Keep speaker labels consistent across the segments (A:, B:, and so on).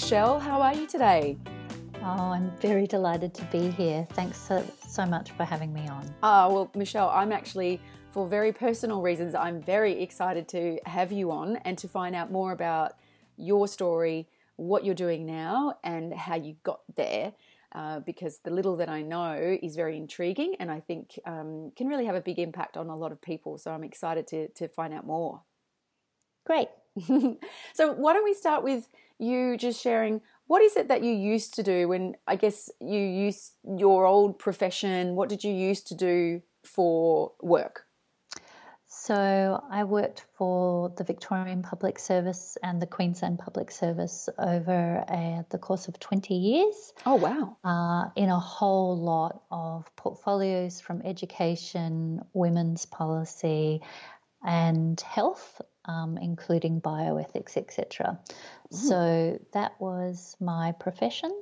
A: Michelle. How are you today?
B: Oh, I'm very delighted to be here. Thanks so, so much for having me on.
A: Ah, well, Michelle, I'm actually, for very personal reasons, I'm very excited to have you on and to find out more about your story, what you're doing now, and how you got there. Uh, because the little that I know is very intriguing and I think um, can really have a big impact on a lot of people. So I'm excited to, to find out more.
B: Great.
A: so, why don't we start with you just sharing what is it that you used to do when I guess you used your old profession? What did you used to do for work?
B: So, I worked for the Victorian Public Service and the Queensland Public Service over uh, the course of 20 years.
A: Oh, wow.
B: Uh, in a whole lot of portfolios from education, women's policy, and health um, including bioethics, etc. So that was my profession,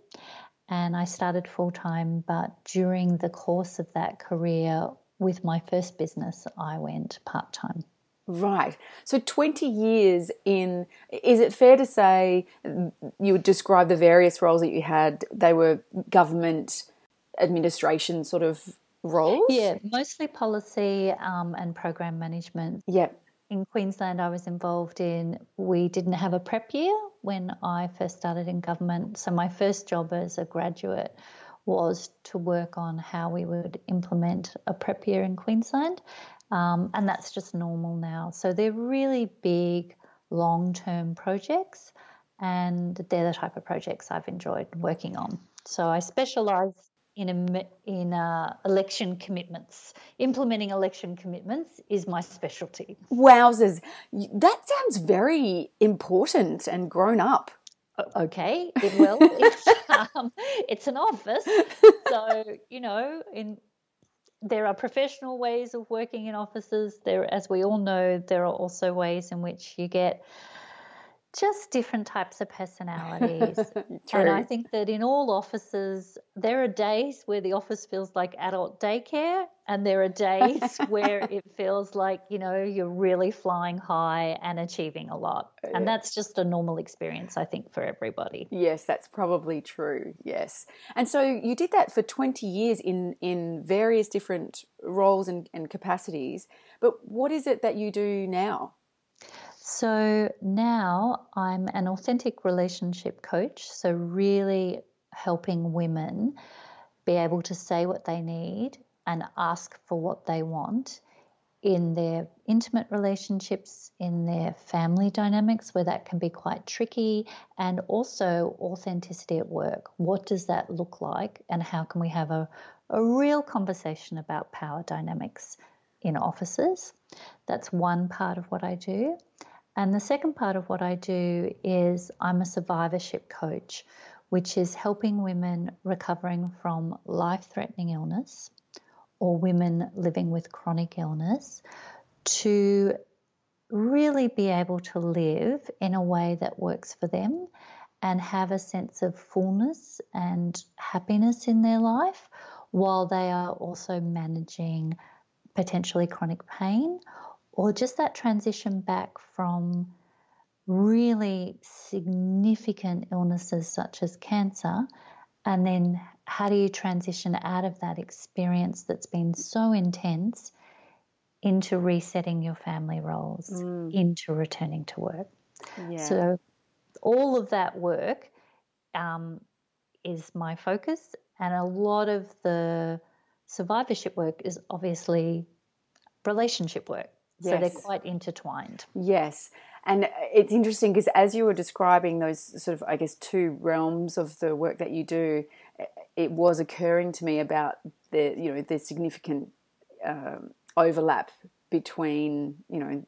B: and I started full time. But during the course of that career, with my first business, I went part time.
A: Right. So 20 years in, is it fair to say you would describe the various roles that you had? They were government administration sort of roles?
B: Yeah, mostly policy um, and program management.
A: Yep
B: in Queensland, I was involved in, we didn't have a prep year when I first started in government. So, my first job as a graduate was to work on how we would implement a prep year in Queensland. Um, and that's just normal now. So, they're really big, long term projects, and they're the type of projects I've enjoyed working on. So, I specialise in in uh, election commitments. Implementing election commitments is my specialty.
A: Wowzers, that sounds very important and grown up.
B: Okay, it will. it's, um, it's an office, so you know, in there are professional ways of working in offices. There, as we all know, there are also ways in which you get just different types of personalities. and I think that in all offices, there are days where the office feels like adult daycare, and there are days where it feels like, you know, you're really flying high and achieving a lot. Oh, and that's just a normal experience, I think, for everybody.
A: Yes, that's probably true. Yes. And so you did that for 20 years in, in various different roles and, and capacities. But what is it that you do now?
B: So now I'm an authentic relationship coach. So, really helping women be able to say what they need and ask for what they want in their intimate relationships, in their family dynamics, where that can be quite tricky, and also authenticity at work. What does that look like, and how can we have a, a real conversation about power dynamics in offices? That's one part of what I do. And the second part of what I do is I'm a survivorship coach, which is helping women recovering from life threatening illness or women living with chronic illness to really be able to live in a way that works for them and have a sense of fullness and happiness in their life while they are also managing potentially chronic pain or just that transition back from really significant illnesses such as cancer, and then how do you transition out of that experience that's been so intense into resetting your family roles, mm. into returning to work? Yeah. So, all of that work um, is my focus, and a lot of the survivorship work is obviously relationship work. Yes. So they're quite intertwined.
A: Yes. And it's interesting because as you were describing those sort of, I guess, two realms of the work that you do, it was occurring to me about the, you know, the significant um, overlap between, you know,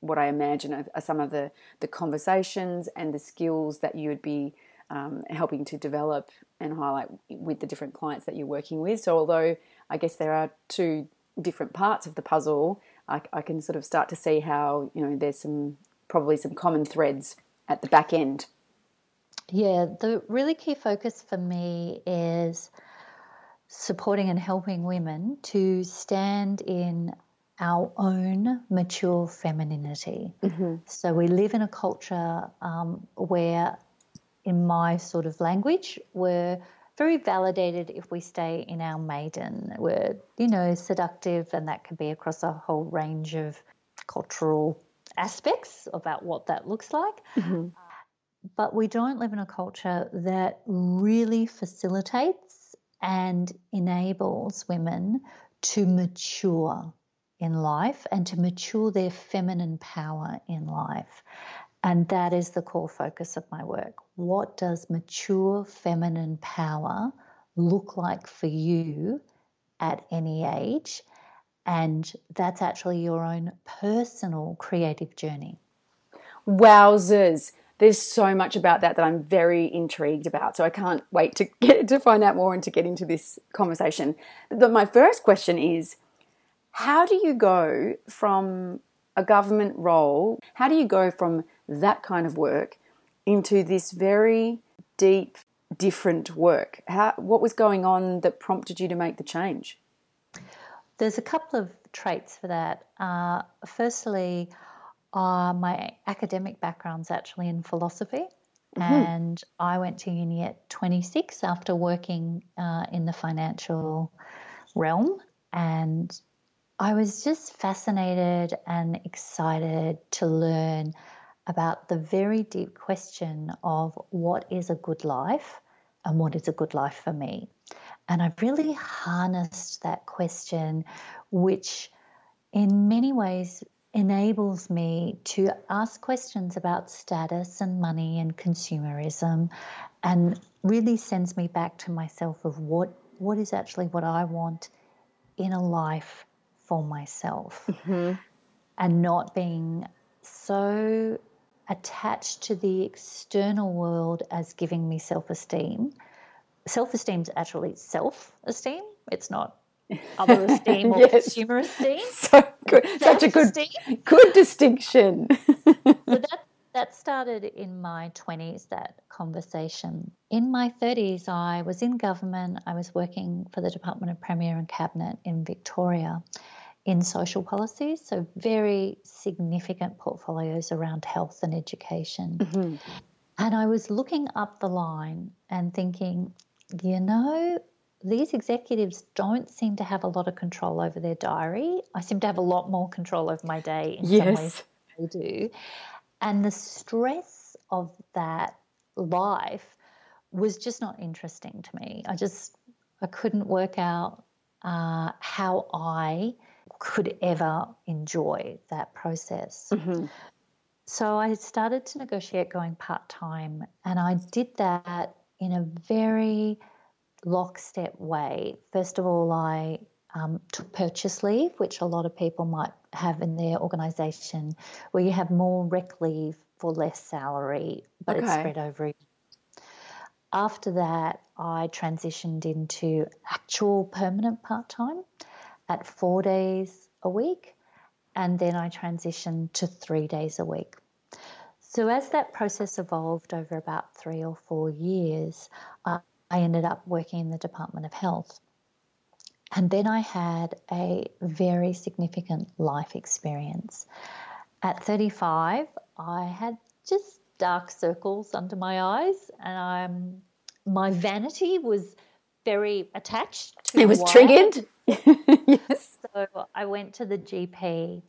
A: what I imagine are, are some of the, the conversations and the skills that you would be um, helping to develop and highlight with the different clients that you're working with. So, although I guess there are two different parts of the puzzle, I, I can sort of start to see how you know there's some probably some common threads at the back end.
B: Yeah, the really key focus for me is supporting and helping women to stand in our own mature femininity. Mm-hmm. So we live in a culture um, where, in my sort of language, we're very validated if we stay in our maiden. We're, you know, seductive, and that can be across a whole range of cultural aspects about what that looks like. Mm-hmm. But we don't live in a culture that really facilitates and enables women to mature in life and to mature their feminine power in life. And that is the core focus of my work. What does mature feminine power look like for you at any age? And that's actually your own personal creative journey.
A: Wowzers. There's so much about that that I'm very intrigued about. So I can't wait to get to find out more and to get into this conversation. But my first question is how do you go from a government role? How do you go from that kind of work into this very deep, different work? How, what was going on that prompted you to make the change?
B: There's a couple of traits for that. Uh, firstly, uh, my academic background's actually in philosophy. Mm-hmm. And I went to uni at 26 after working uh, in the financial realm. And I was just fascinated and excited to learn about the very deep question of what is a good life and what is a good life for me. And I've really harnessed that question, which in many ways enables me to ask questions about status and money and consumerism and really sends me back to myself of what what is actually what I want in a life for myself mm-hmm. and not being so attached to the external world as giving me self esteem. Self esteem is actually self esteem, it's not other esteem or yes. consumer esteem.
A: So good. Such a good, good distinction.
B: so that, that started in my 20s, that conversation. In my 30s, I was in government. I was working for the Department of Premier and Cabinet in Victoria in social policies, so very significant portfolios around health and education. Mm-hmm. And I was looking up the line and thinking, you know, these executives don't seem to have a lot of control over their diary. I seem to have a lot more control over my day in yes. some ways they do. And the stress of that life was just not interesting to me. I just I couldn't work out uh, how I could ever enjoy that process. Mm-hmm. So I started to negotiate going part time, and I did that in a very lockstep way. First of all, I um, took purchase leave, which a lot of people might have in their organisation, where you have more rec leave for less salary, but okay. it's spread over. After that, I transitioned into actual permanent part time at four days a week, and then I transitioned to three days a week. So, as that process evolved over about three or four years, uh, I ended up working in the Department of Health. And then I had a very significant life experience. At 35, I had just dark circles under my eyes, and I'm, my vanity was very attached
A: to it was triggered yes.
B: So i went to the gp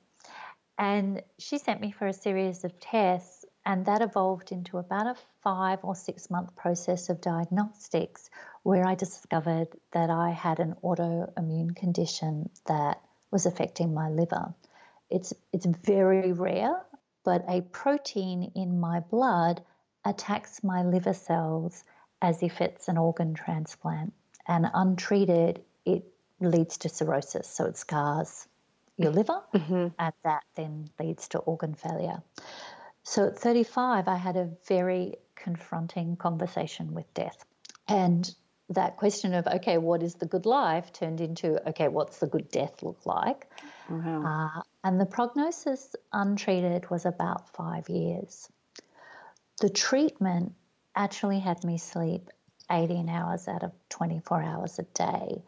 B: and she sent me for a series of tests and that evolved into about a five or six month process of diagnostics where i discovered that i had an autoimmune condition that was affecting my liver. It's it's very rare but a protein in my blood attacks my liver cells as if it's an organ transplant and untreated, it leads to cirrhosis. So it scars your liver, mm-hmm. and that then leads to organ failure. So at 35, I had a very confronting conversation with death. And that question of, okay, what is the good life turned into, okay, what's the good death look like? Wow. Uh, and the prognosis untreated was about five years. The treatment actually had me sleep 18 hours out of 24 hours a day.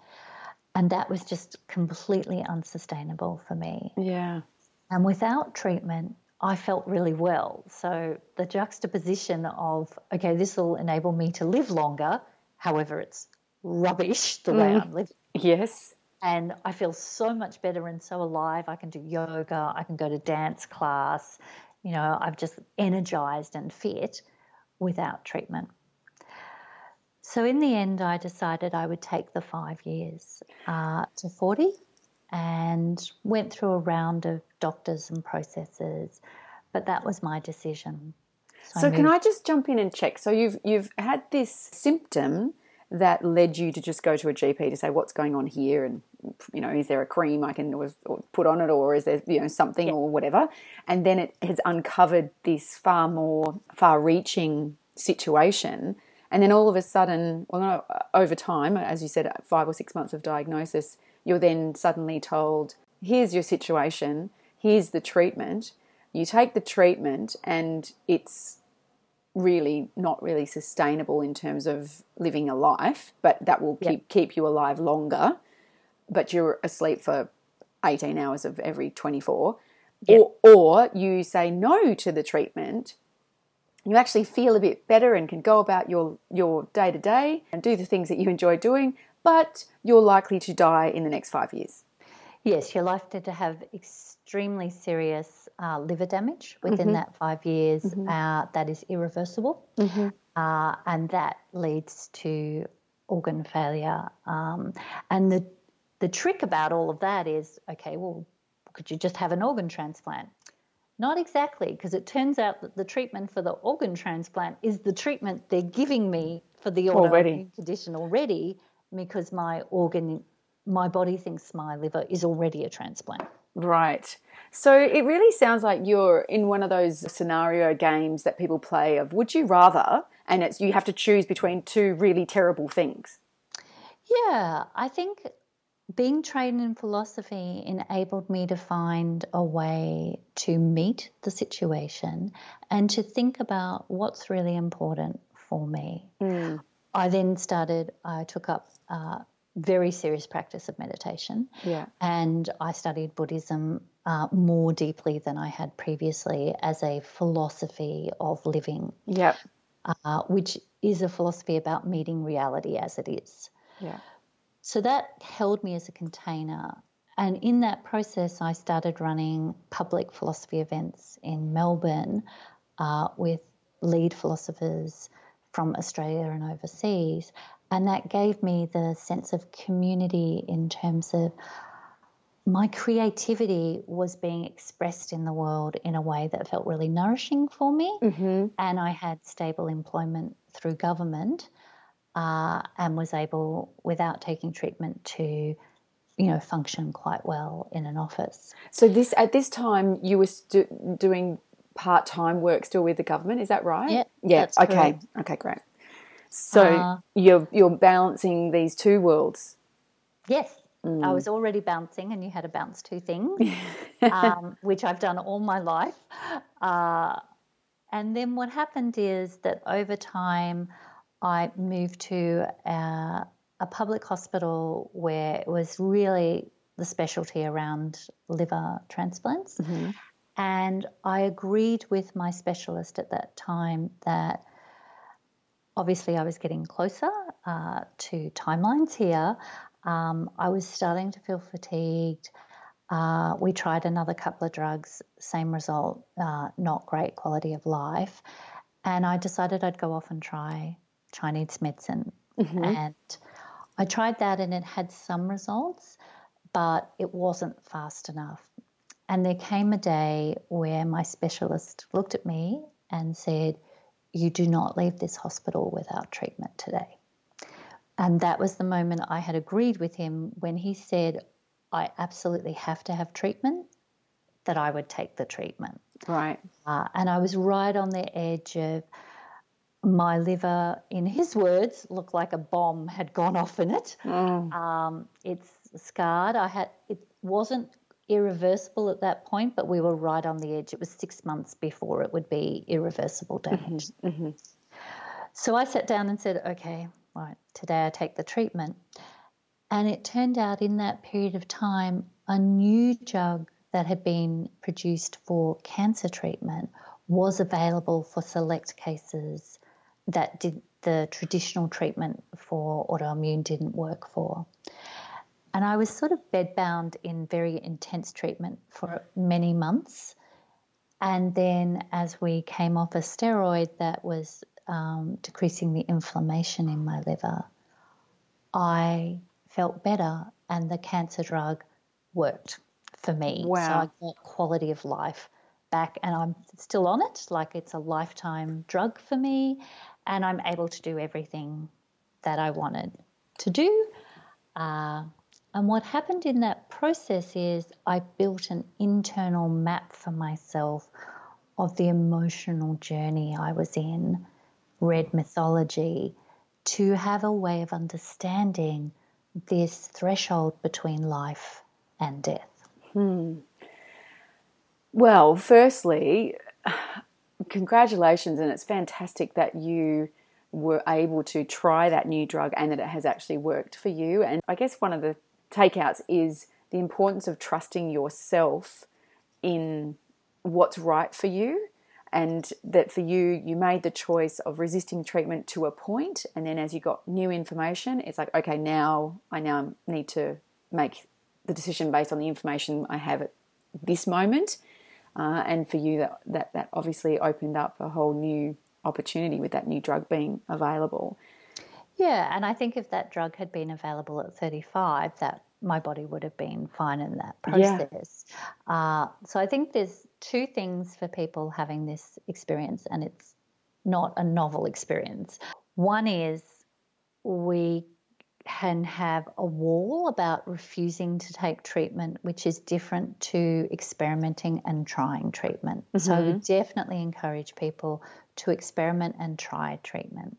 B: And that was just completely unsustainable for me.
A: Yeah.
B: And without treatment, I felt really well. So the juxtaposition of, okay, this will enable me to live longer. However, it's rubbish the way mm. I'm living.
A: Yes.
B: And I feel so much better and so alive. I can do yoga, I can go to dance class. You know, I've just energized and fit without treatment. So in the end, I decided I would take the five years uh, to 40 and went through a round of doctors and processes, but that was my decision.
A: So, so I can I just jump in and check? So you've you've had this symptom that led you to just go to a GP to say what's going on here and you know is there a cream I can or put on it or is there you know something yeah. or whatever and then it has uncovered this far more far reaching situation and then all of a sudden, well, no, uh, over time, as you said, five or six months of diagnosis, you're then suddenly told, here's your situation, here's the treatment. You take the treatment, and it's really not really sustainable in terms of living a life, but that will keep yep. keep you alive longer. But you're asleep for 18 hours of every 24. Yep. Or, or you say no to the treatment you actually feel a bit better and can go about your your day to day and do the things that you enjoy doing, but you're likely to die in the next five years.
B: Yes, you're likely to have extremely serious uh, liver damage within mm-hmm. that five years. Mm-hmm. Uh, that is irreversible, mm-hmm. uh, and that leads to organ failure. Um, and the the trick about all of that is, okay, well, could you just have an organ transplant? Not exactly, because it turns out that the treatment for the organ transplant is the treatment they're giving me for the autoimmune condition already, because my organ, my body thinks my liver is already a transplant.
A: Right. So it really sounds like you're in one of those scenario games that people play of would you rather, and it's you have to choose between two really terrible things.
B: Yeah, I think being trained in philosophy enabled me to find a way to meet the situation and to think about what's really important for me. Mm. I then started, I took up uh, very serious practice of meditation.
A: Yeah.
B: And I studied Buddhism uh, more deeply than I had previously as a philosophy of living.
A: Yeah.
B: Uh, which is a philosophy about meeting reality as it is.
A: Yeah.
B: So that held me as a container. And in that process, I started running public philosophy events in Melbourne uh, with lead philosophers from Australia and overseas. And that gave me the sense of community in terms of my creativity was being expressed in the world in a way that felt really nourishing for me. Mm-hmm. And I had stable employment through government uh, and was able, without taking treatment, to you know function quite well in an office.
A: So this at this time you were stu- doing part time work still with the government, is that right?
B: Yeah.
A: Yeah. Okay. Correct. Okay. Great. So uh, you're you're balancing these two worlds.
B: Yes. Mm. I was already bouncing, and you had to bounce two things, um, which I've done all my life. Uh, and then what happened is that over time, I moved to a, a public hospital where it was really the specialty around liver transplants. Mm-hmm. And I agreed with my specialist at that time that obviously I was getting closer uh, to timelines here. Um, I was starting to feel fatigued. Uh, we tried another couple of drugs, same result, uh, not great quality of life. And I decided I'd go off and try Chinese medicine. Mm-hmm. And I tried that and it had some results, but it wasn't fast enough. And there came a day where my specialist looked at me and said, You do not leave this hospital without treatment today. And that was the moment I had agreed with him when he said, I absolutely have to have treatment, that I would take the treatment.
A: Right.
B: Uh, and I was right on the edge of my liver, in his words, looked like a bomb had gone off in it.
A: Mm.
B: Um, it's scarred. I had it wasn't irreversible at that point, but we were right on the edge. It was six months before it would be irreversible damage.
A: Mm-hmm. Mm-hmm.
B: So I sat down and said, okay, right, today I take the treatment. And it turned out in that period of time, a new drug that had been produced for cancer treatment was available for select cases that did the traditional treatment for autoimmune didn't work for. And I was sort of bedbound in very intense treatment for many months. And then, as we came off a steroid that was um, decreasing the inflammation in my liver, I felt better and the cancer drug worked for me.
A: Wow.
B: So I got quality of life back and I'm still on it. Like it's a lifetime drug for me and I'm able to do everything that I wanted to do. Uh, and what happened in that process is I built an internal map for myself of the emotional journey I was in, read mythology, to have a way of understanding this threshold between life and death.
A: Hmm. Well, firstly, congratulations, and it's fantastic that you were able to try that new drug and that it has actually worked for you. And I guess one of the takeouts is the importance of trusting yourself in what's right for you and that for you you made the choice of resisting treatment to a point and then as you got new information it's like okay now i now need to make the decision based on the information i have at this moment uh, and for you that, that that obviously opened up a whole new opportunity with that new drug being available
B: yeah, and I think if that drug had been available at 35, that my body would have been fine in that process. Yeah. Uh, so I think there's two things for people having this experience, and it's not a novel experience. One is we can have a wall about refusing to take treatment, which is different to experimenting and trying treatment. Mm-hmm. So I would definitely encourage people to experiment and try treatment.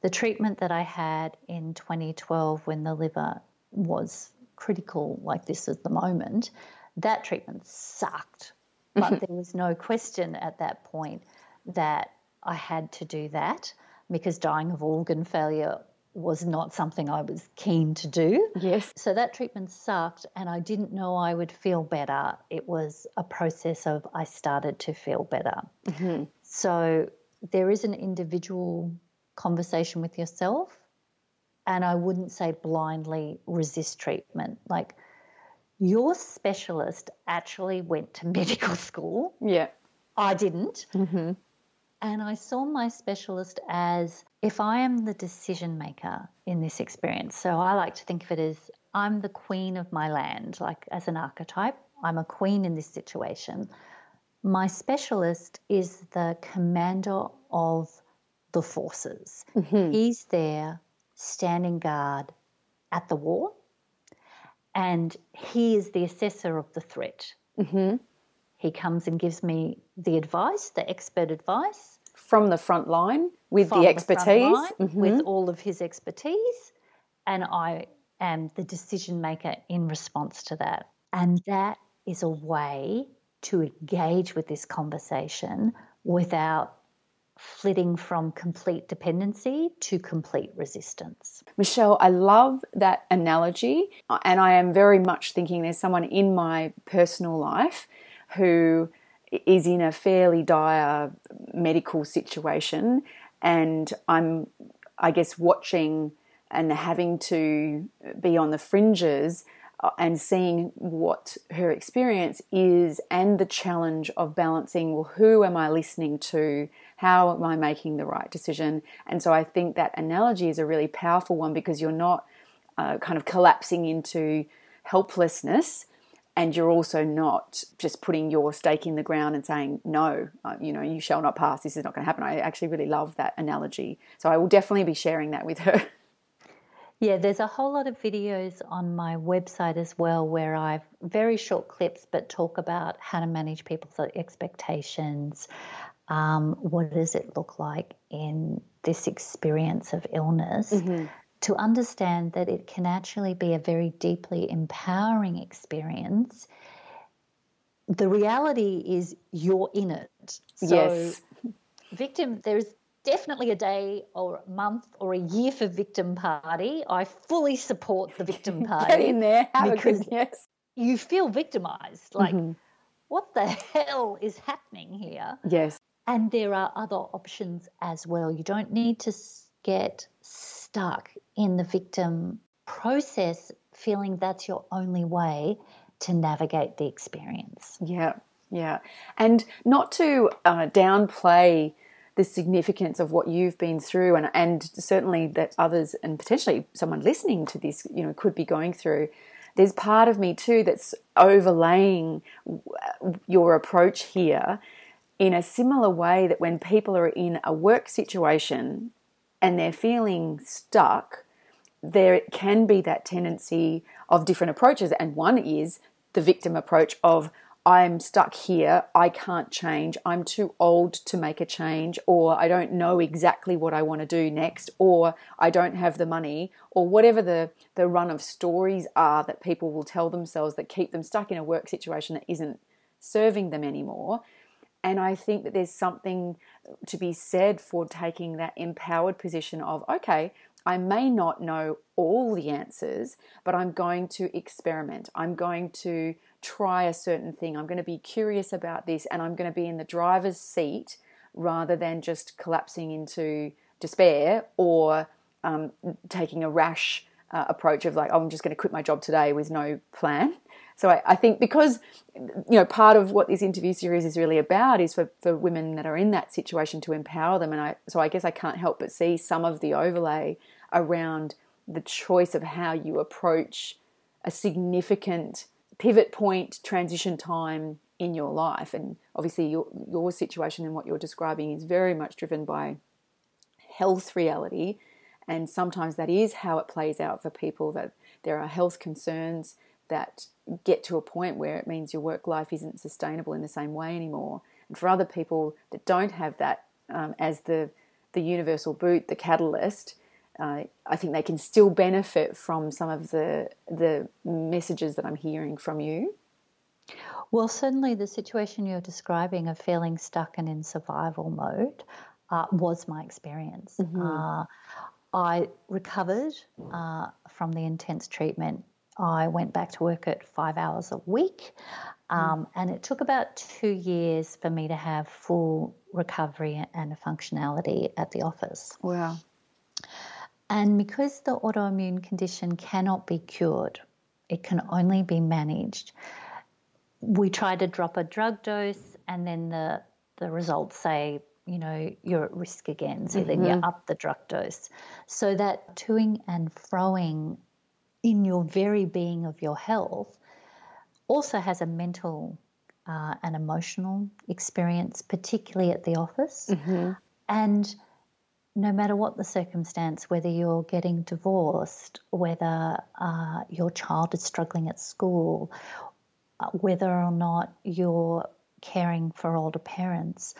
B: The treatment that I had in 2012 when the liver was critical like this at the moment, that treatment sucked. But there was no question at that point that I had to do that because dying of organ failure was not something I was keen to do.
A: Yes.
B: So that treatment sucked, and I didn't know I would feel better. It was a process of I started to feel better. Mm-hmm. So there is an individual conversation with yourself. And I wouldn't say blindly resist treatment. Like your specialist actually went to medical school.
A: Yeah.
B: I didn't.
A: Mm-hmm.
B: And I saw my specialist as if I am the decision maker in this experience. So I like to think of it as I'm the queen of my land, like as an archetype. I'm a queen in this situation. My specialist is the commander of the forces. Mm-hmm. He's there standing guard at the war, and he is the assessor of the threat.
A: Mm-hmm.
B: He comes and gives me the advice, the expert advice.
A: From the front line with the expertise.
B: The mm-hmm. With all of his expertise. And I am the decision maker in response to that. And that is a way to engage with this conversation without flitting from complete dependency to complete resistance.
A: Michelle, I love that analogy, and I am very much thinking there's someone in my personal life who is in a fairly dire medical situation, and I'm, I guess, watching and having to be on the fringes uh, and seeing what her experience is and the challenge of balancing well who am i listening to? How am i making the right decision? And so i think that analogy is a really powerful one because you're not uh, kind of collapsing into helplessness and you're also not just putting your stake in the ground and saying no uh, you know you shall not pass this is not going to happen i actually really love that analogy so i will definitely be sharing that with her
B: Yeah, there's a whole lot of videos on my website as well where I've very short clips but talk about how to manage people's expectations. Um, what does it look like in this experience of illness? Mm-hmm. To understand that it can actually be a very deeply empowering experience. The reality is you're in it.
A: So, yes.
B: victim, there's definitely a day or a month or a year for victim party. I fully support the victim party.
A: Get in there, have because a good yes.
B: You feel victimized. Like, mm-hmm. what the hell is happening here?
A: Yes.
B: And there are other options as well. You don't need to get stuck in the victim process feeling that's your only way to navigate the experience.
A: Yeah, yeah. And not to uh, downplay the significance of what you've been through and, and certainly that others and potentially someone listening to this you know could be going through there's part of me too that's overlaying your approach here in a similar way that when people are in a work situation and they're feeling stuck there can be that tendency of different approaches. And one is the victim approach of I'm stuck here, I can't change, I'm too old to make a change, or I don't know exactly what I want to do next, or I don't have the money, or whatever the, the run of stories are that people will tell themselves that keep them stuck in a work situation that isn't serving them anymore. And I think that there's something to be said for taking that empowered position of, okay, I may not know all the answers, but I'm going to experiment. I'm going to try a certain thing. I'm going to be curious about this and I'm going to be in the driver's seat rather than just collapsing into despair or um, taking a rash uh, approach of like, oh, I'm just going to quit my job today with no plan. So I, I, think because you know part of what this interview series is really about is for, for women that are in that situation to empower them, and I so I guess I can't help but see some of the overlay around the choice of how you approach a significant pivot point, transition time in your life. And obviously, your, your situation and what you're describing is very much driven by health reality. And sometimes that is how it plays out for people that there are health concerns that get to a point where it means your work life isn't sustainable in the same way anymore. And for other people that don't have that um, as the, the universal boot, the catalyst, uh, I think they can still benefit from some of the the messages that I'm hearing from you.
B: Well, certainly the situation you're describing of feeling stuck and in survival mode uh, was my experience. Mm-hmm. Uh, I recovered uh, from the intense treatment. I went back to work at five hours a week, mm. um, and it took about two years for me to have full recovery and functionality at the office.
A: Wow.
B: And because the autoimmune condition cannot be cured, it can only be managed. We try to drop a drug dose, and then the, the results say, you know, you're at risk again. So mm-hmm. then you up the drug dose. So that toing and froing in your very being of your health also has a mental uh, and emotional experience, particularly at the office. Mm-hmm. And no matter what the circumstance, whether you're getting divorced, whether uh, your child is struggling at school, uh, whether or not you're caring for older parents,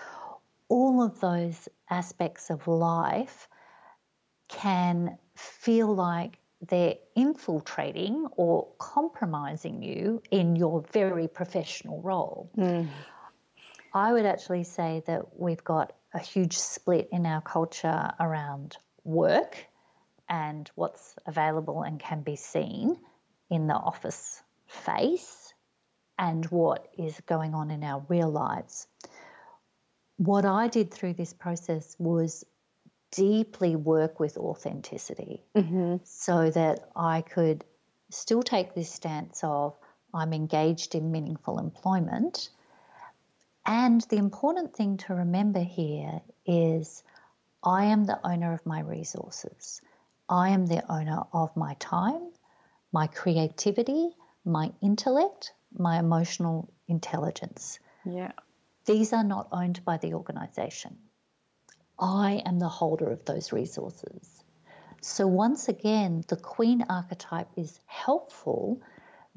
B: all of those aspects of life can feel like they're infiltrating or compromising you in your very professional role. Mm. I would actually say that we've got a huge split in our culture around work and what's available and can be seen in the office face and what is going on in our real lives. What I did through this process was deeply work with authenticity mm-hmm. so that I could still take this stance of I'm engaged in meaningful employment and the important thing to remember here is I am the owner of my resources. I am the owner of my time, my creativity, my intellect, my emotional intelligence.
A: Yeah.
B: These are not owned by the organization. I am the holder of those resources. So, once again, the queen archetype is helpful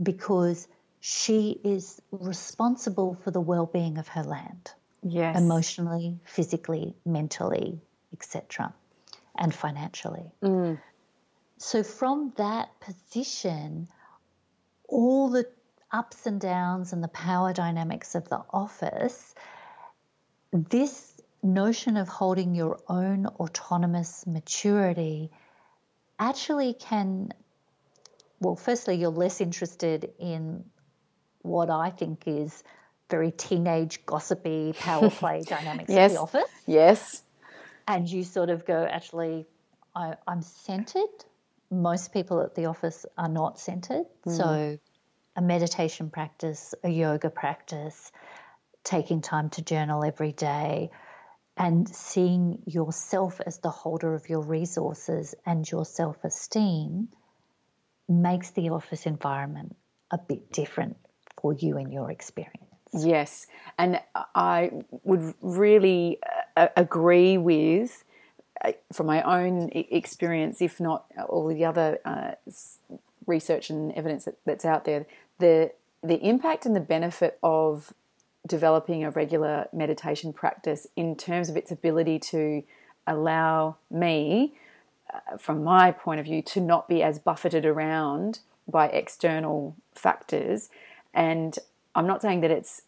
B: because she is responsible for the well being of her land.
A: Yes.
B: Emotionally, physically, mentally, etc., and financially.
A: Mm.
B: So, from that position, all the ups and downs and the power dynamics of the office, this notion of holding your own autonomous maturity actually can, well, firstly, you're less interested in what I think is very teenage, gossipy power play dynamics yes. of the office.
A: Yes.
B: And you sort of go, actually, I, am centered. Most people at the office are not centered. Mm. So, a meditation practice, a yoga practice, taking time to journal every day, and seeing yourself as the holder of your resources and your self esteem makes the office environment a bit different for you and your experience.
A: Yes, and I would really uh, agree with, uh, from my own experience, if not all the other uh, research and evidence that, that's out there, the the impact and the benefit of developing a regular meditation practice in terms of its ability to allow me, uh, from my point of view, to not be as buffeted around by external factors and I'm not saying that it's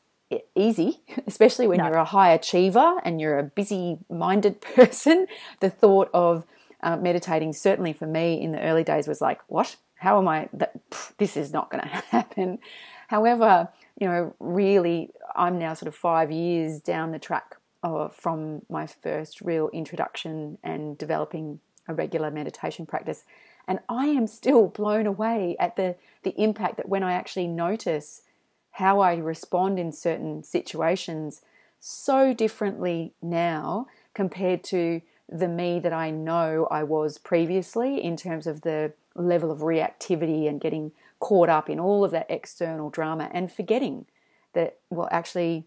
A: easy, especially when no. you're a high achiever and you're a busy minded person. The thought of uh, meditating, certainly for me in the early days, was like, what? How am I? That, this is not going to happen. However, you know, really, I'm now sort of five years down the track of, from my first real introduction and developing a regular meditation practice. And I am still blown away at the, the impact that when I actually notice how I respond in certain situations so differently now compared to the me that I know I was previously in terms of the level of reactivity and getting caught up in all of that external drama and forgetting that, well, actually,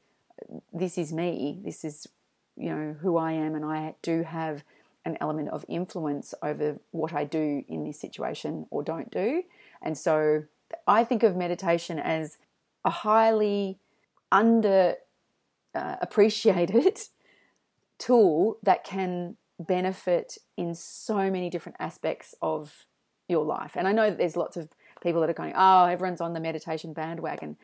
A: this is me. This is, you know, who I am, and I do have an element of influence over what I do in this situation or don't do. And so I think of meditation as a highly under uh, appreciated tool that can benefit in so many different aspects of your life. And I know that there's lots of people that are going, "Oh, everyone's on the meditation bandwagon."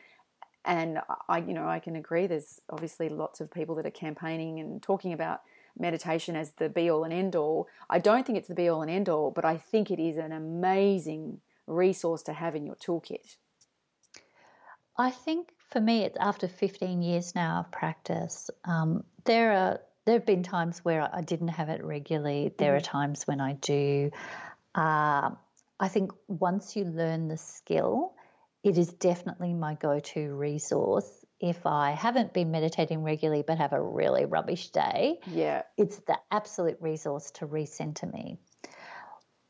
A: And I you know, I can agree there's obviously lots of people that are campaigning and talking about meditation as the be all and end all. I don't think it's the be all and end all, but I think it is an amazing resource to have in your toolkit.
B: I think for me, it's after 15 years now of practice. Um, there are there have been times where I didn't have it regularly. There mm-hmm. are times when I do. Uh, I think once you learn the skill, it is definitely my go-to resource if I haven't been meditating regularly but have a really rubbish day,
A: yeah,
B: it's the absolute resource to recenter me.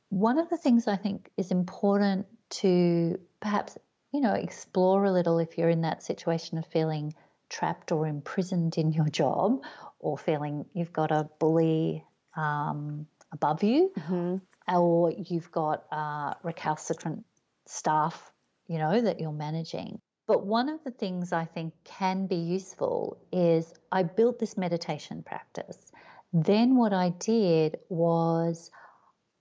B: One of the things I think is important to perhaps, you know, explore a little if you're in that situation of feeling trapped or imprisoned in your job or feeling you've got a bully um, above you mm-hmm. Or you've got uh, recalcitrant staff, you know, that you're managing but one of the things I think can be useful is I built this meditation practice. Then what I did was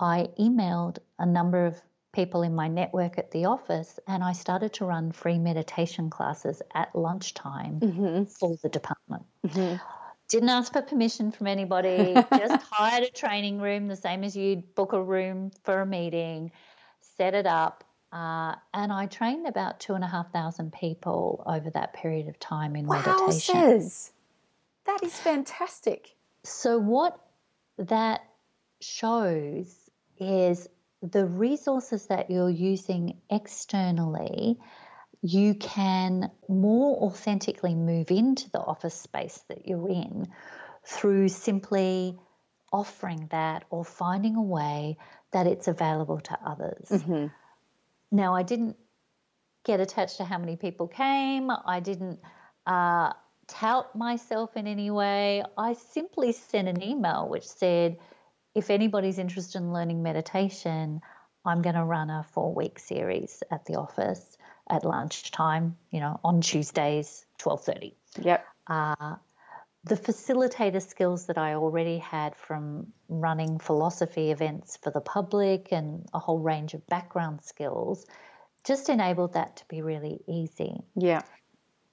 B: I emailed a number of people in my network at the office and I started to run free meditation classes at lunchtime mm-hmm. for the department. Mm-hmm. Didn't ask for permission from anybody, just hired a training room, the same as you'd book a room for a meeting, set it up, uh, and I trained about two and a half thousand people over that period of time in wow, meditation.
A: Says. That is fantastic.
B: So, what that shows is the resources that you're using externally, you can more authentically move into the office space that you're in through simply offering that or finding a way that it's available to others. Mm-hmm. Now, I didn't get attached to how many people came. I didn't uh, tout myself in any way. I simply sent an email which said, if anybody's interested in learning meditation, I'm going to run a four week series at the office at lunchtime, you know, on Tuesdays, 12.30.
A: Yep.
B: Uh, the facilitator skills that I already had from running philosophy events for the public and a whole range of background skills just enabled that to be really easy.
A: Yeah.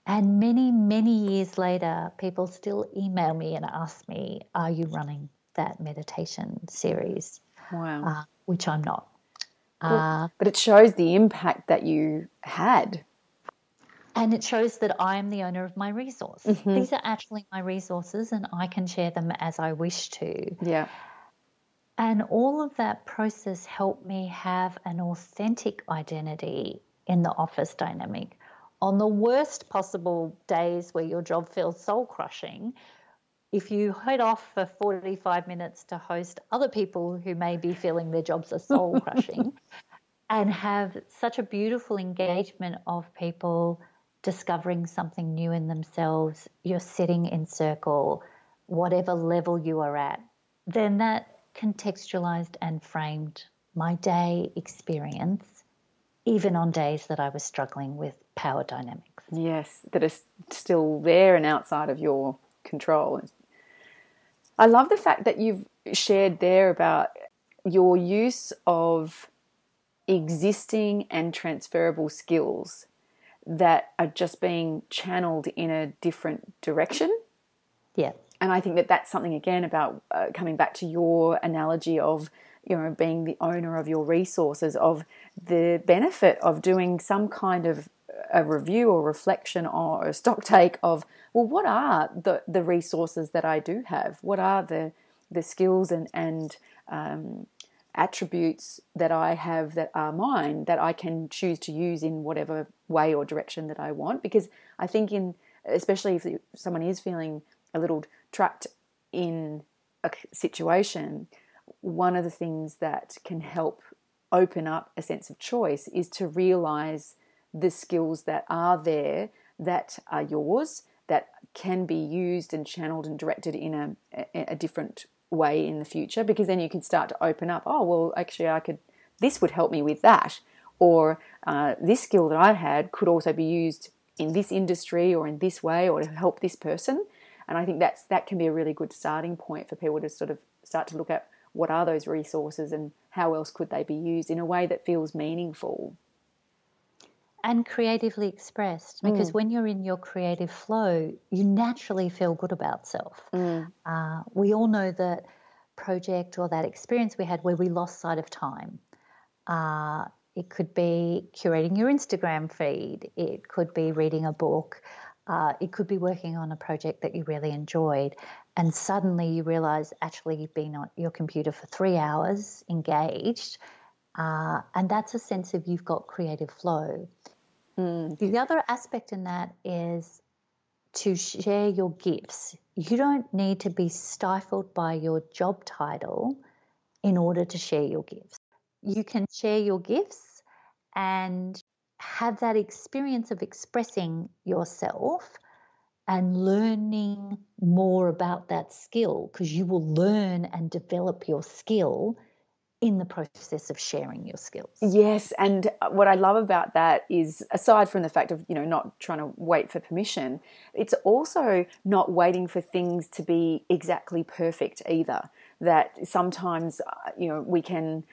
B: And many, many years later, people still email me and ask me, Are you running that meditation series?
A: Wow.
B: Uh, which I'm not.
A: Uh, but it shows the impact that you had.
B: And it shows that I am the owner of my resource. Mm-hmm. These are actually my resources and I can share them as I wish to.
A: Yeah.
B: And all of that process helped me have an authentic identity in the office dynamic. On the worst possible days where your job feels soul crushing, if you head off for 45 minutes to host other people who may be feeling their jobs are soul crushing and have such a beautiful engagement of people discovering something new in themselves, you're sitting in circle, whatever level you are at, then that contextualized and framed my day experience, even on days that I was struggling with power dynamics.
A: Yes, that is still there and outside of your control. I love the fact that you've shared there about your use of existing and transferable skills that are just being channeled in a different direction.
B: Yeah.
A: And I think that that's something again about uh, coming back to your analogy of you know being the owner of your resources of the benefit of doing some kind of a review or reflection or a stock take of well what are the the resources that I do have? What are the the skills and and um, attributes that I have that are mine that I can choose to use in whatever way or direction that I want? Because I think in especially if someone is feeling a little trapped in a situation one of the things that can help open up a sense of choice is to realize the skills that are there that are yours that can be used and channeled and directed in a, a, different way in the future because then you can start to open up oh well actually i could this would help me with that or uh, this skill that i had could also be used in this industry or in this way or to help this person. And i think that's that can be a really good starting point for people to sort of start to look at what are those resources and how else could they be used in a way that feels meaningful
B: and creatively expressed because mm. when you're in your creative flow you naturally feel good about self mm. uh, we all know that project or that experience we had where we lost sight of time uh, it could be curating your instagram feed it could be reading a book uh, it could be working on a project that you really enjoyed and suddenly you realize actually you've been on your computer for three hours engaged uh, and that's a sense of you've got creative flow. Mm. The other aspect in that is to share your gifts. You don't need to be stifled by your job title in order to share your gifts. You can share your gifts and have that experience of expressing yourself and learning more about that skill because you will learn and develop your skill in the process of sharing your skills.
A: Yes, and what I love about that is aside from the fact of, you know, not trying to wait for permission, it's also not waiting for things to be exactly perfect either. That sometimes, uh, you know, we can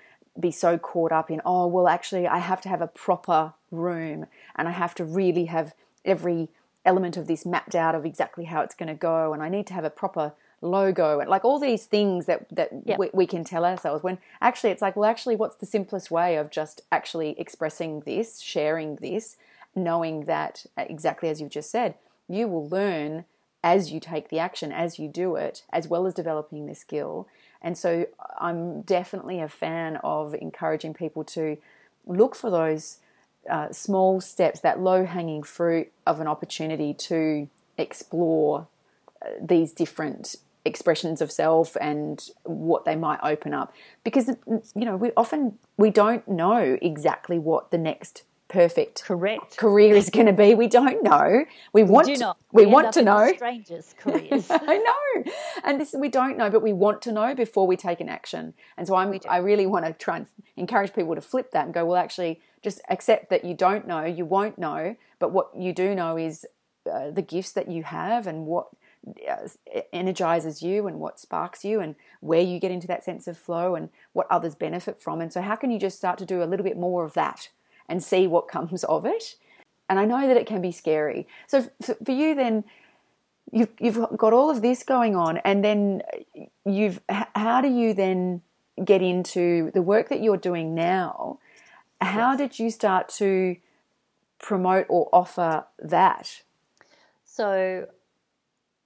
A: be so caught up in, oh, well, actually, I have to have a proper room and I have to really have every element of this mapped out of exactly how it's going to go and I need to have a proper logo and like all these things that that yep. we, we, can tell ourselves when actually it's like well actually what's the simplest way of just actually expressing this sharing this knowing that uh, exactly as you've just said you will learn as you take the action as you do it as well as developing the skill and so i'm definitely a fan of encouraging people to look for those uh, small steps that low hanging fruit of an opportunity to explore uh, these different expressions of self and what they might open up because you know we often we don't know exactly what the next perfect
B: correct
A: career is going to be. We don't know. We want
B: do not.
A: we,
B: We
A: want to know.
B: Strangers' careers.
A: I know, and this we don't know, but we want to know before we take an action. And so I'm, I really want to try and encourage people to flip that and go, well, actually, just accept that you don't know, you won't know, but what you do know is uh, the gifts that you have and what Uh, energizes you and what sparks you and where you get into that sense of flow and what others benefit from. And so, how can you just start to do a little bit more of that and see what comes of it? And I know that it can be scary. So, for you, then, you've you've got all of this going on, and then you've how do you then get into the work that you're doing now? How did you start to promote or offer that?
B: So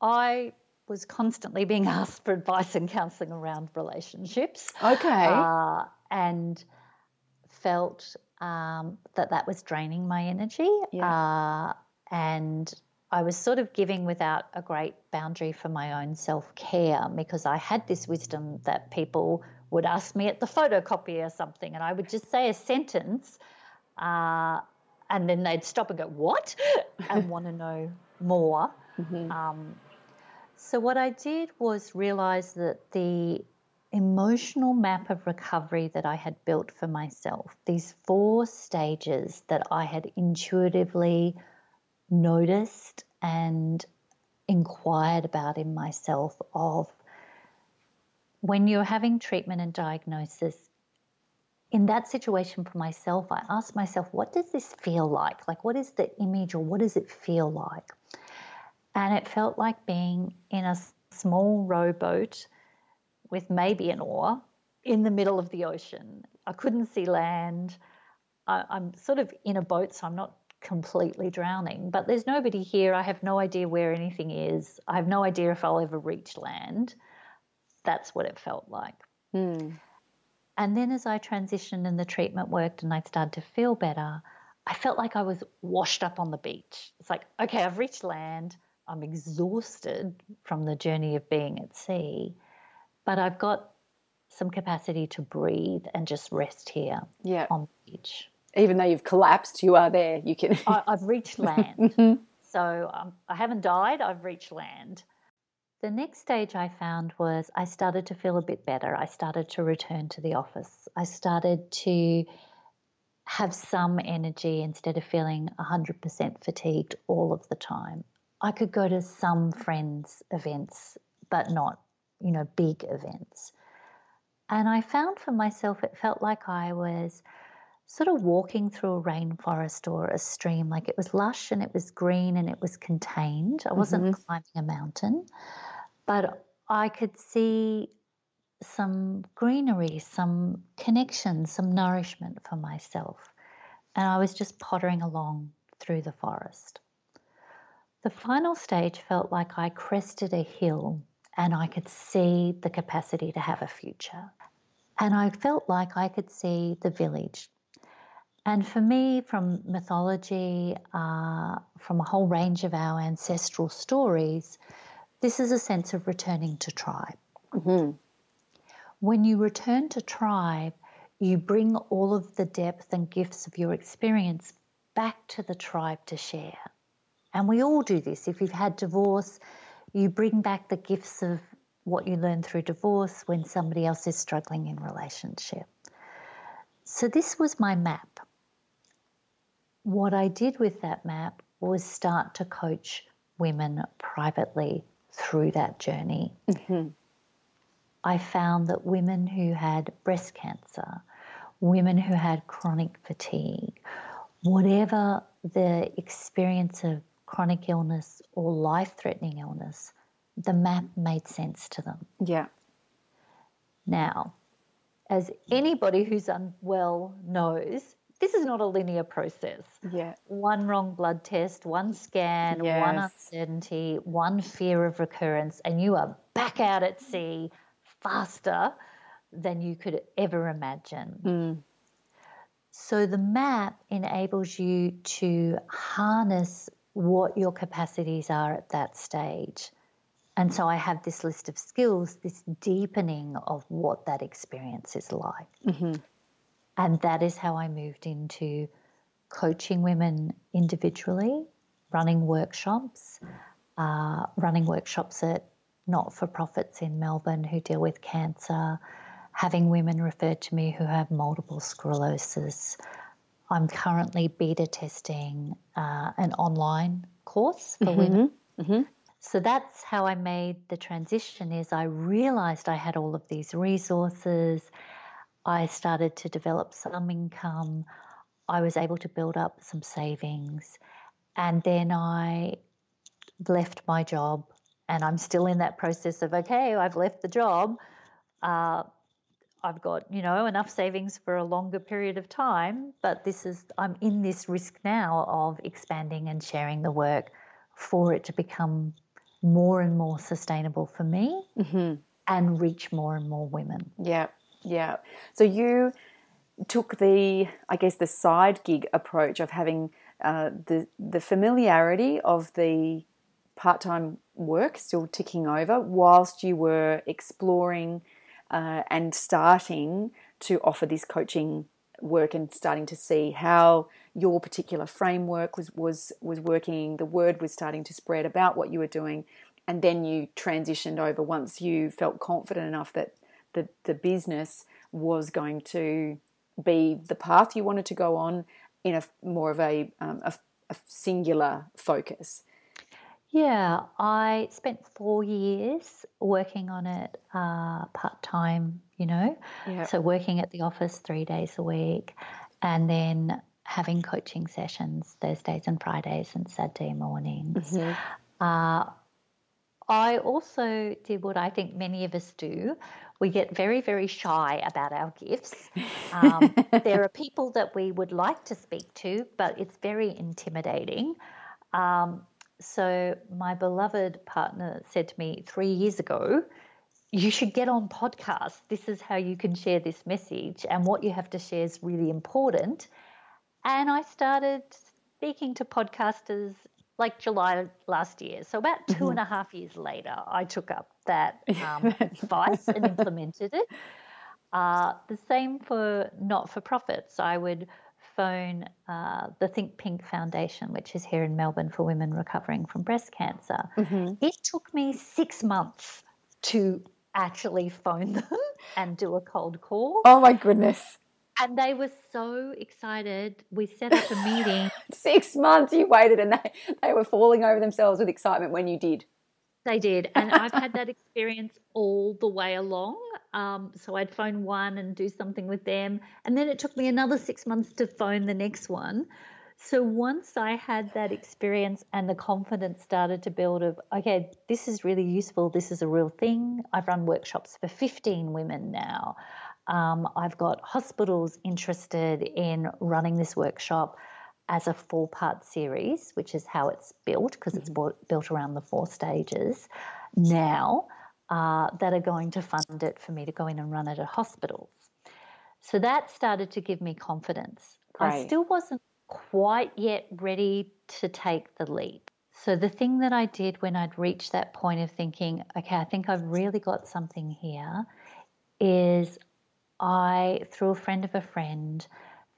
B: I was constantly being asked for advice and counseling around relationships
A: Okay.
B: uh, and felt um, that that was draining my energy. Uh, and I was sort of giving without a great boundary for my own self care because I had this wisdom that people would ask me at the photocopy or something, and I would just say a sentence. Uh, and then they'd stop and go, What? and want to know more. Um, so, what I did was realize that the emotional map of recovery that I had built for myself, these four stages that I had intuitively noticed and inquired about in myself of when you're having treatment and diagnosis in that situation for myself i asked myself what does this feel like? Like what is the image or what does it feel like and it felt like being in a small rowboat with maybe an oar in the middle of the ocean. I couldn't see land. I, i'm sort of in a boat so i'm not completely drowning. But there's nobody here. I have no idea where anything is. I have no idea if i'll ever reach land. That's what it felt like.
A: Hmm.
B: and then as I transitioned and the treatment worked and I started to feel better, I felt like I was washed up on the beach. It's like, okay, I've reached land. I'm exhausted from the journey of being at sea, but I've got some capacity to breathe and just rest here
A: Yeah.
B: on the beach.
A: Even though you've collapsed, you are there. You can.
B: I, I've reached land. So um, I haven't died, I've reached land. The next stage I found was I started to feel a bit better. I started to return to the office. I started to have some energy instead of feeling 100% fatigued all of the time. I could go to some friends' events, but not, you know, big events. And I found for myself, it felt like I was sort of walking through a rainforest or a stream. Like it was lush and it was green and it was contained. I wasn't mm-hmm. climbing a mountain, but I could see some greenery, some connection, some nourishment for myself. And I was just pottering along through the forest. The final stage felt like I crested a hill and I could see the capacity to have a future. And I felt like I could see the village. And for me, from mythology, uh, from a whole range of our ancestral stories, this is a sense of returning to tribe. When you return to tribe, you bring all of the depth and gifts of your experience back to the tribe to share. And we all do this. If you've had divorce, you bring back the gifts of what you learned through divorce when somebody else is struggling in relationship. So this was my map. What I did with that map was start to coach women privately through that journey. Mm-hmm. I found that women who had breast cancer, women who had chronic fatigue, whatever the experience of chronic illness or life threatening illness, the map made sense to them.
A: yeah.
B: Now, as anybody who's unwell knows, this is not a linear process.
A: Yeah.
B: One wrong blood test, one scan, one uncertainty, one fear of recurrence, and you are back out at sea faster than you could ever imagine. Hmm. So the map enables you to harness what your capacities are at that stage. And so I have this list of skills, this deepening of what that experience is like. And that is how I moved into coaching women individually, running workshops, uh, running workshops at not for profits in Melbourne who deal with cancer, having women referred to me who have multiple sclerosis. I'm currently beta testing uh, an online course for mm-hmm. women. Mm-hmm. So that's how I made the transition is I realized I had all of these resources. I started to develop some income. I was able to build up some savings. And then I left my job and I'm still in that process of okay, I've left the job. Uh, I've got you know enough savings for a longer period of time, but this is I'm in this risk now of expanding and sharing the work for it to become more and more sustainable for me mm-hmm. and reach more and more women.
A: Yeah, yeah. So you took the I guess the side gig approach of having uh, the the familiarity of the part time work still ticking over whilst you were exploring uh, and starting to offer this coaching work and starting to see how your particular framework was was was working the word was starting to spread about what you were doing and then you transitioned over once you felt confident enough that the the business was going to be the path you wanted to go on in a more of a, um, a, a singular focus
B: yeah, I spent four years working on it uh, part time, you know. Yep. So working at the office three days a week and then having coaching sessions Thursdays and Fridays and Saturday mornings. Mm-hmm. Uh, I also did what I think many of us do. We get very, very shy about our gifts. Um, there are people that we would like to speak to, but it's very intimidating. Um, so, my beloved partner said to me three years ago, you should get on podcasts. This is how you can share this message, and what you have to share is really important. And I started speaking to podcasters like July last year. So, about two mm-hmm. and a half years later, I took up that um, advice and implemented it. Uh, the same for not for profits. I would phone uh, the Think Pink Foundation, which is here in Melbourne for women recovering from breast cancer. Mm-hmm. It took me six months to actually phone them and do a cold call.
A: Oh my goodness.
B: And they were so excited. We set up a meeting.
A: Six months you waited and they, they were falling over themselves with excitement when you did.
B: They did. And I've had that experience all the way along. Um, so I'd phone one and do something with them. And then it took me another six months to phone the next one. So once I had that experience and the confidence started to build of, okay, this is really useful, this is a real thing. I've run workshops for 15 women now. Um, I've got hospitals interested in running this workshop as a four part series, which is how it's built because it's mm-hmm. built around the four stages now uh, that are going to fund it for me to go in and run it at hospitals. So that started to give me confidence. Great. I still wasn't quite yet ready to take the leap. So the thing that I did when I'd reached that point of thinking, okay, I think I've really got something here, is I, through a friend of a friend,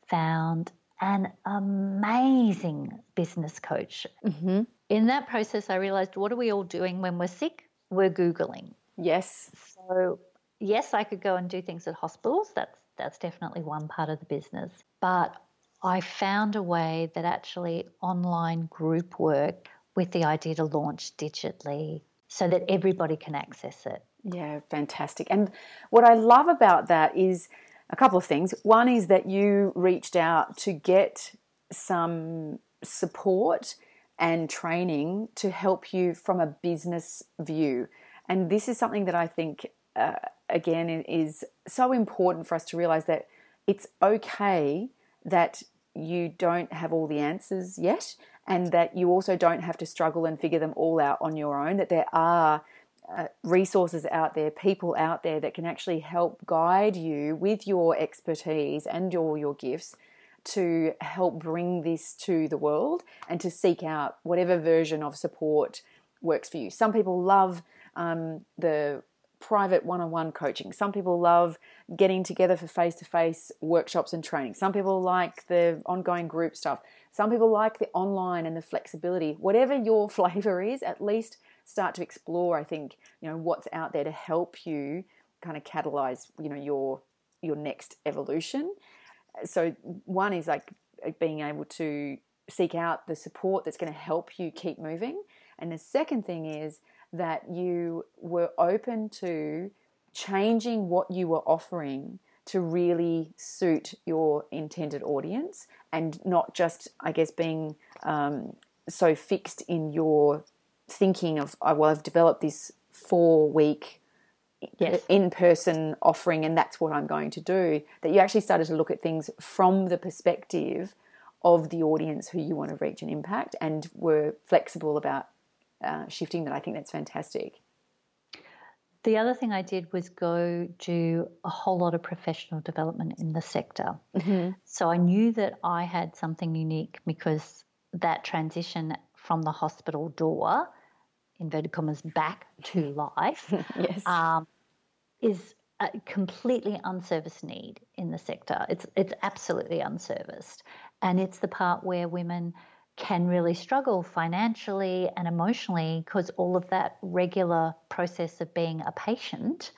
B: found an amazing business coach. Mm-hmm. In that process, I realized what are we all doing when we're sick? We're Googling.
A: Yes.
B: So, yes, I could go and do things at hospitals. That's, that's definitely one part of the business. But I found a way that actually online group work with the idea to launch digitally so that everybody can access it.
A: Yeah, fantastic. And what I love about that is a couple of things. One is that you reached out to get some support and training to help you from a business view. And this is something that I think, uh, again, is so important for us to realize that it's okay that you don't have all the answers yet, and that you also don't have to struggle and figure them all out on your own, that there are uh, resources out there, people out there that can actually help guide you with your expertise and your your gifts to help bring this to the world and to seek out whatever version of support works for you. Some people love um, the private one on one coaching. Some people love getting together for face to face workshops and training. Some people like the ongoing group stuff. Some people like the online and the flexibility. Whatever your flavor is, at least start to explore, I think, you know, what's out there to help you kind of catalyze, you know, your your next evolution. So one is like being able to seek out the support that's going to help you keep moving. And the second thing is that you were open to changing what you were offering to really suit your intended audience and not just, I guess, being um, so fixed in your thinking of, oh, well, I've developed this four week yes. in person offering and that's what I'm going to do, that you actually started to look at things from the perspective of the audience who you want to reach and impact and were flexible about uh, shifting that. I think that's fantastic.
B: The other thing I did was go do a whole lot of professional development in the sector. Mm-hmm. So I knew that I had something unique because that transition from the hospital door, inverted commas, back to life, yes. um, is a completely unserviced need in the sector. It's it's absolutely unserviced, and it's the part where women can really struggle financially and emotionally because all of that regular process of being a patient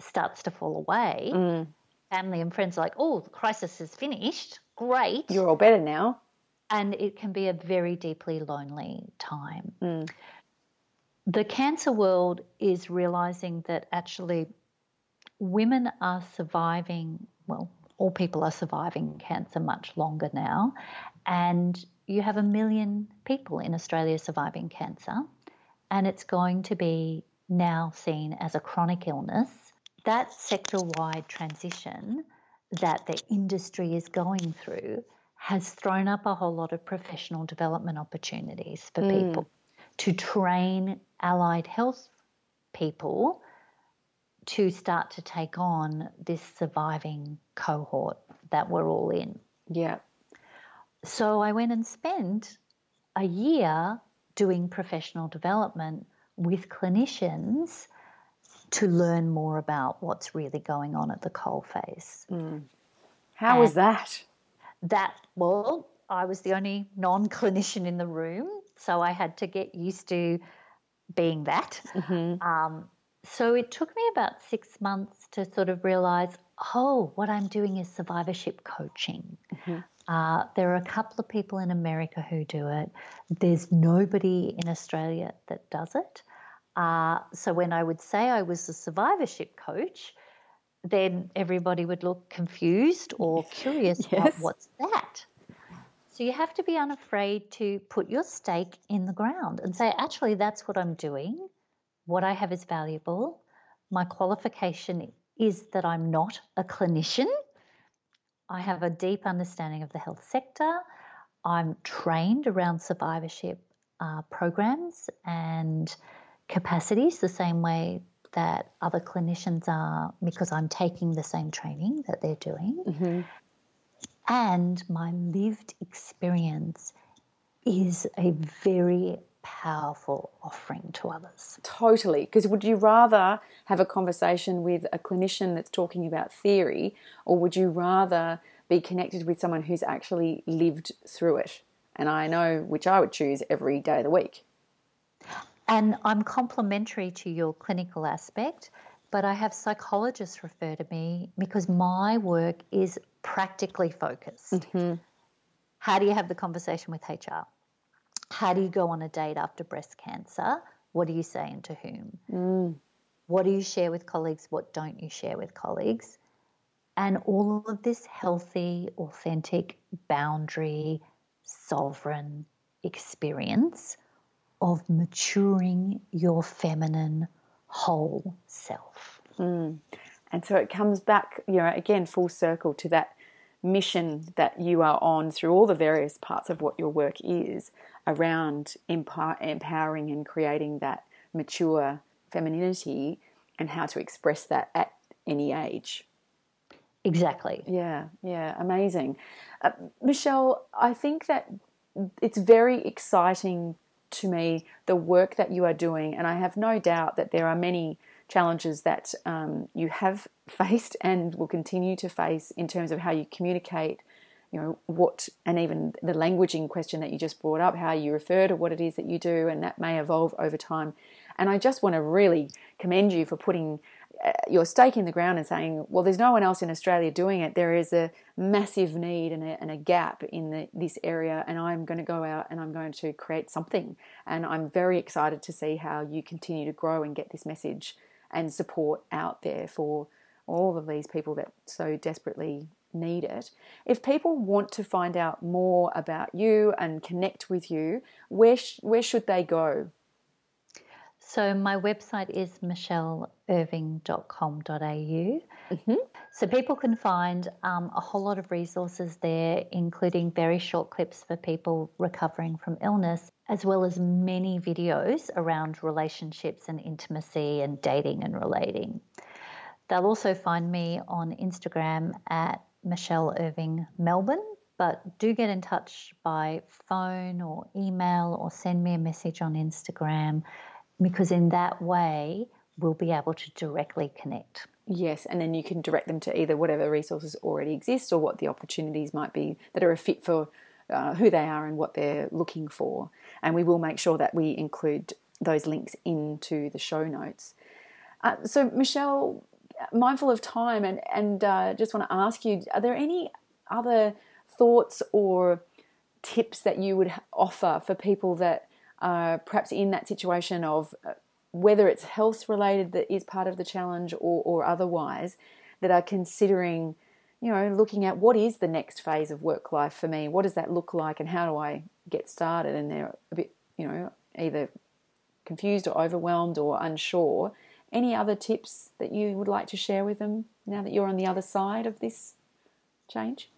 B: starts to fall away. Mm. Family and friends are like, "Oh, the crisis is finished. Great,
A: you're all better now."
B: And it can be a very deeply lonely time. Mm. The cancer world is realizing that actually women are surviving, well, all people are surviving cancer much longer now. And you have a million people in Australia surviving cancer, and it's going to be now seen as a chronic illness. That sector wide transition that the industry is going through has thrown up a whole lot of professional development opportunities for mm. people to train allied health people to start to take on this surviving cohort that we're all in.
A: Yeah.
B: So I went and spent a year doing professional development with clinicians to learn more about what's really going on at the coalface. Mm.
A: How and was that?
B: That, well, I was the only non clinician in the room, so I had to get used to being that. Mm-hmm. Um, so it took me about six months to sort of realize oh, what I'm doing is survivorship coaching. Mm-hmm. Uh, there are a couple of people in America who do it. There's nobody in Australia that does it. Uh, so when I would say I was a survivorship coach, then everybody would look confused or curious yes. about what's that. So you have to be unafraid to put your stake in the ground and say, actually, that's what I'm doing. What I have is valuable. My qualification is that I'm not a clinician. I have a deep understanding of the health sector. I'm trained around survivorship uh, programs and capacities the same way that other clinicians are because I'm taking the same training that they're doing. Mm-hmm. And my lived experience is a very powerful offering to others.
A: Totally. Because would you rather have a conversation with a clinician that's talking about theory, or would you rather be connected with someone who's actually lived through it? And I know which I would choose every day of the week.
B: And I'm complementary to your clinical aspect, but I have psychologists refer to me because my work is practically focused. Mm-hmm. How do you have the conversation with HR? How do you go on a date after breast cancer? What do you say and to whom? Mm. What do you share with colleagues? What don't you share with colleagues? And all of this healthy, authentic, boundary, sovereign experience of maturing your feminine whole self. Mm.
A: And so it comes back, you know, again, full circle to that mission that you are on through all the various parts of what your work is around empower, empowering and creating that mature femininity and how to express that at any age.
B: Exactly.
A: Yeah, yeah, amazing. Uh, Michelle, I think that it's very exciting to me the work that you are doing, and I have no doubt that there are many challenges that um, you have faced and will continue to face in terms of how you communicate, you know, what, and even the languaging question that you just brought up, how you refer to what it is that you do, and that may evolve over time. And I just want to really commend you for putting uh, your stake in the ground and saying, well, there's no one else in Australia doing it. There is a massive need and a, and a gap in the, this area, and I'm going to go out and I'm going to create something. And I'm very excited to see how you continue to grow and get this message and support out there for all of these people that so desperately need it. If people want to find out more about you and connect with you, where sh- where should they go?
B: So my website is michelleirving.com.au. Mm-hmm. So people can find um, a whole lot of resources there, including very short clips for people recovering from illness, as well as many videos around relationships and intimacy and dating and relating. They'll also find me on Instagram at Michelle Irving Melbourne, but do get in touch by phone or email or send me a message on Instagram because in that way we'll be able to directly connect.
A: Yes, and then you can direct them to either whatever resources already exist or what the opportunities might be that are a fit for uh, who they are and what they're looking for. And we will make sure that we include those links into the show notes. Uh, so, Michelle, mindful of time, and and uh, just want to ask you: Are there any other thoughts or tips that you would offer for people that are perhaps in that situation of uh, whether it's health related that is part of the challenge or, or otherwise, that are considering, you know, looking at what is the next phase of work life for me? What does that look like and how do I get started? And they're a bit, you know, either confused or overwhelmed or unsure. Any other tips that you would like to share with them now that you're on the other side of this change?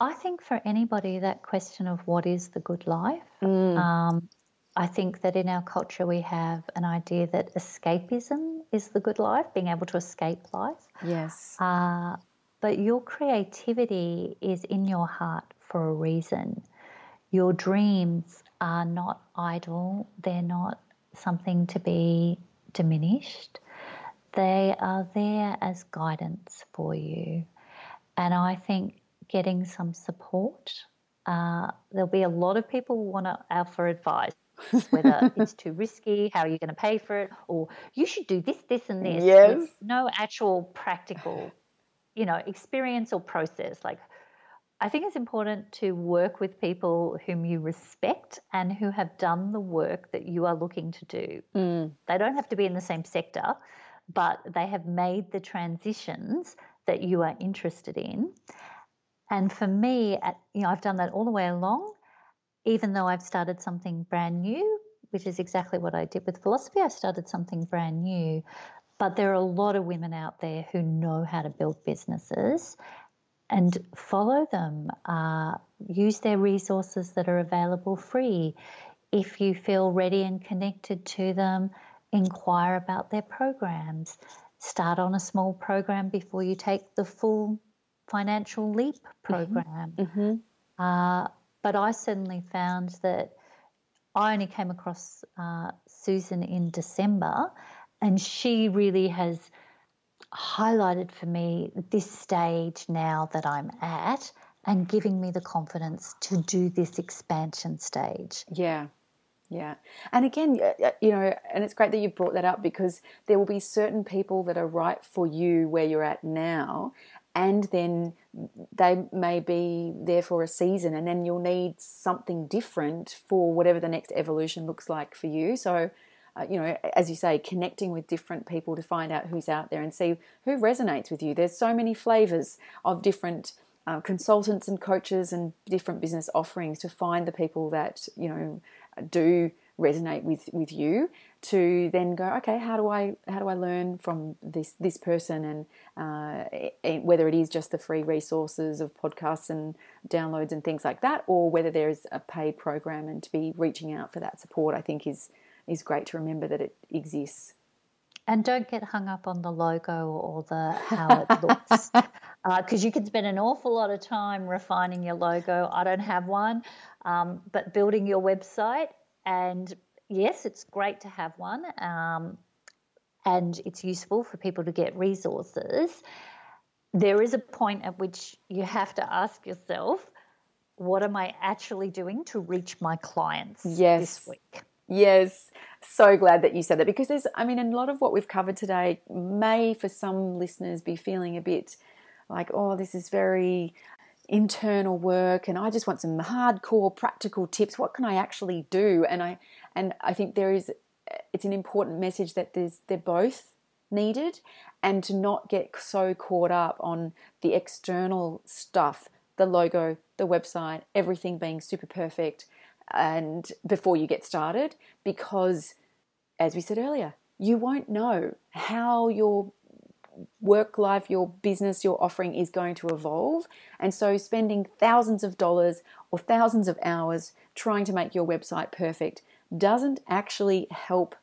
B: I think for anybody, that question of what is the good life, mm. um, I think that in our culture we have an idea that escapism is the good life, being able to escape life.
A: Yes.
B: Uh, but your creativity is in your heart for a reason. Your dreams are not idle, they're not something to be diminished. They are there as guidance for you. And I think getting some support, uh, there'll be a lot of people who want to offer advice whether it's too risky, how are you going to pay for it, or you should do this, this, and this.
A: Yes.
B: no actual practical, you know, experience or process. Like, I think it's important to work with people whom you respect and who have done the work that you are looking to do. Mm. They don't have to be in the same sector, but they have made the transitions that you are interested in. And for me, you know, I've done that all the way along even though I've started something brand new, which is exactly what I did with philosophy, I started something brand new. But there are a lot of women out there who know how to build businesses and follow them, uh, use their resources that are available free. If you feel ready and connected to them, inquire about their programs. Start on a small program before you take the full financial leap mm-hmm. program. Mm-hmm. Uh, but I certainly found that I only came across uh, Susan in December, and she really has highlighted for me this stage now that I'm at and giving me the confidence to do this expansion stage.
A: Yeah. Yeah. And again, you know, and it's great that you brought that up because there will be certain people that are right for you where you're at now and then they may be there for a season and then you'll need something different for whatever the next evolution looks like for you so uh, you know as you say connecting with different people to find out who's out there and see who resonates with you. There's so many flavors of different uh, consultants and coaches and different business offerings to find the people that you know do resonate with with you to then go okay how do i how do i learn from this this person? And uh, whether it is just the free resources of podcasts and downloads and things like that or whether there is a paid program and to be reaching out for that support i think is is great to remember that it exists
B: and don't get hung up on the logo or the how it looks because uh, you can spend an awful lot of time refining your logo i don't have one um, but building your website and yes, it's great to have one. Um, and it's useful for people to get resources, there is a point at which you have to ask yourself, what am I actually doing to reach my clients yes. this week?
A: Yes, so glad that you said that because there's, I mean, a lot of what we've covered today may for some listeners be feeling a bit like, oh, this is very internal work and I just want some hardcore practical tips. What can I actually do? And I and I think there is it's an important message that there's they're both needed and to not get so caught up on the external stuff, the logo, the website, everything being super perfect and before you get started because as we said earlier, you won't know how your work life, your business, your offering is going to evolve. And so, spending thousands of dollars or thousands of hours trying to make your website perfect doesn't actually help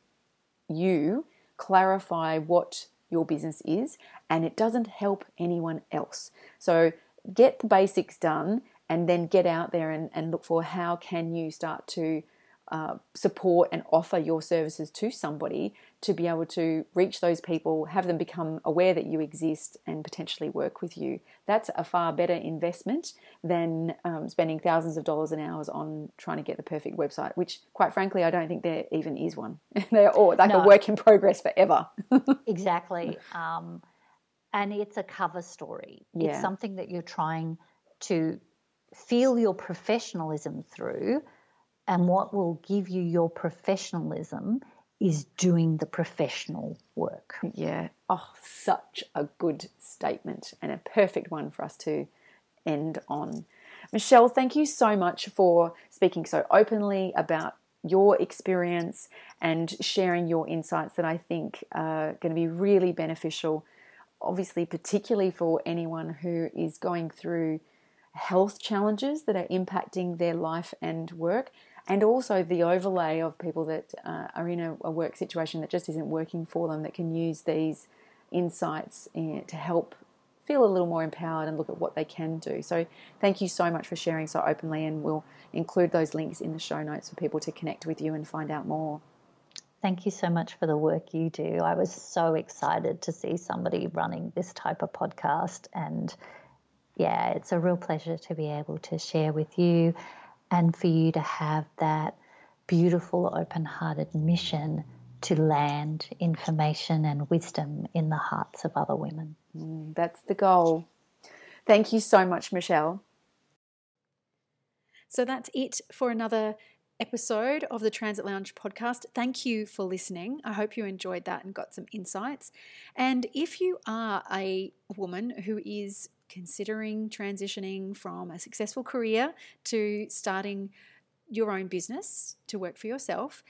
A: you clarify what your business is, and it doesn't help anyone else. So, get the basics done and then get out there and, and look for how can you start to uh, support and offer your services to somebody to be able to reach those people, have them become aware that you exist, and potentially work with you. That's a far better investment than um, spending thousands of dollars and hours on trying to get the perfect website, which, quite frankly, I don't think there even is one. They're all like no. a work in progress forever.
B: exactly. Um, and it's a cover story, yeah. it's something that you're trying to feel your professionalism through. And what will give you your professionalism is doing the professional work.
A: Yeah. Oh, such a good statement and a perfect one for us to end on. Michelle, thank you so much for speaking so openly about your experience and sharing your insights that I think are going to be really beneficial, obviously, particularly for anyone who is going through health challenges that are impacting their life and work and also the overlay of people that uh, are in a, a, work situation that just isn't working for them that can use these insights in, to help feel a little more empowered and look at what they can do. So, thank you so much for sharing so openly, and we'll include those links in the show notes for people to connect with you and find out more.
B: Thank you so much for the work you do. I was so excited to see somebody running this type of podcast, and yeah, it's a real pleasure to be able to share with you and for you to have that beautiful, open hearted mission to land information and wisdom in the hearts of other women.
A: Mm, that's the goal. Thank you so much, Michelle. So that's it for another episode of the Transit Lounge podcast. Thank you for listening. I hope you enjoyed that and got some insights. And if you are a woman who is considering transitioning from a successful career to starting your own business to work for yourself.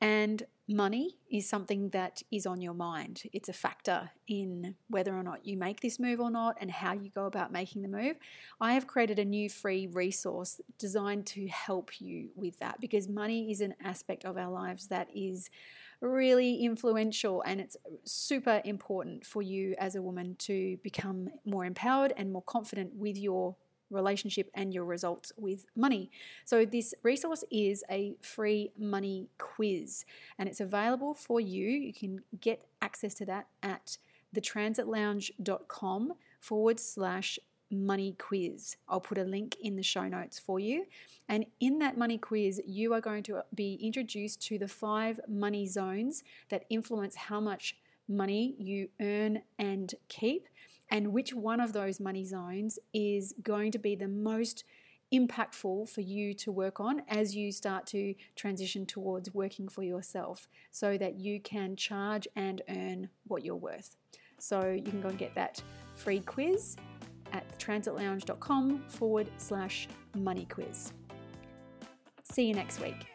A: And money is something that is on your mind. It's a factor in whether or not you make this move or not and how you go about making the move. I have created a new free resource designed to help you with that because money is an aspect of our lives that is really influential and it's super important for you as a woman to become more empowered and more confident with your relationship and your results with money. So, this resource is a free money quiz and it's available for you. You can get access to that at thetransitlounge.com forward slash money quiz. I'll put a link in the show notes for you. And in that money quiz, you are going to be introduced to the five money zones that influence how much money you earn and keep, and which one of those money zones is going to be the most impactful for you to work on as you start to transition towards working for yourself so that you can charge and earn what you're worth. So you can go and get that free quiz at transitlounge.com forward slash money quiz. See you next week.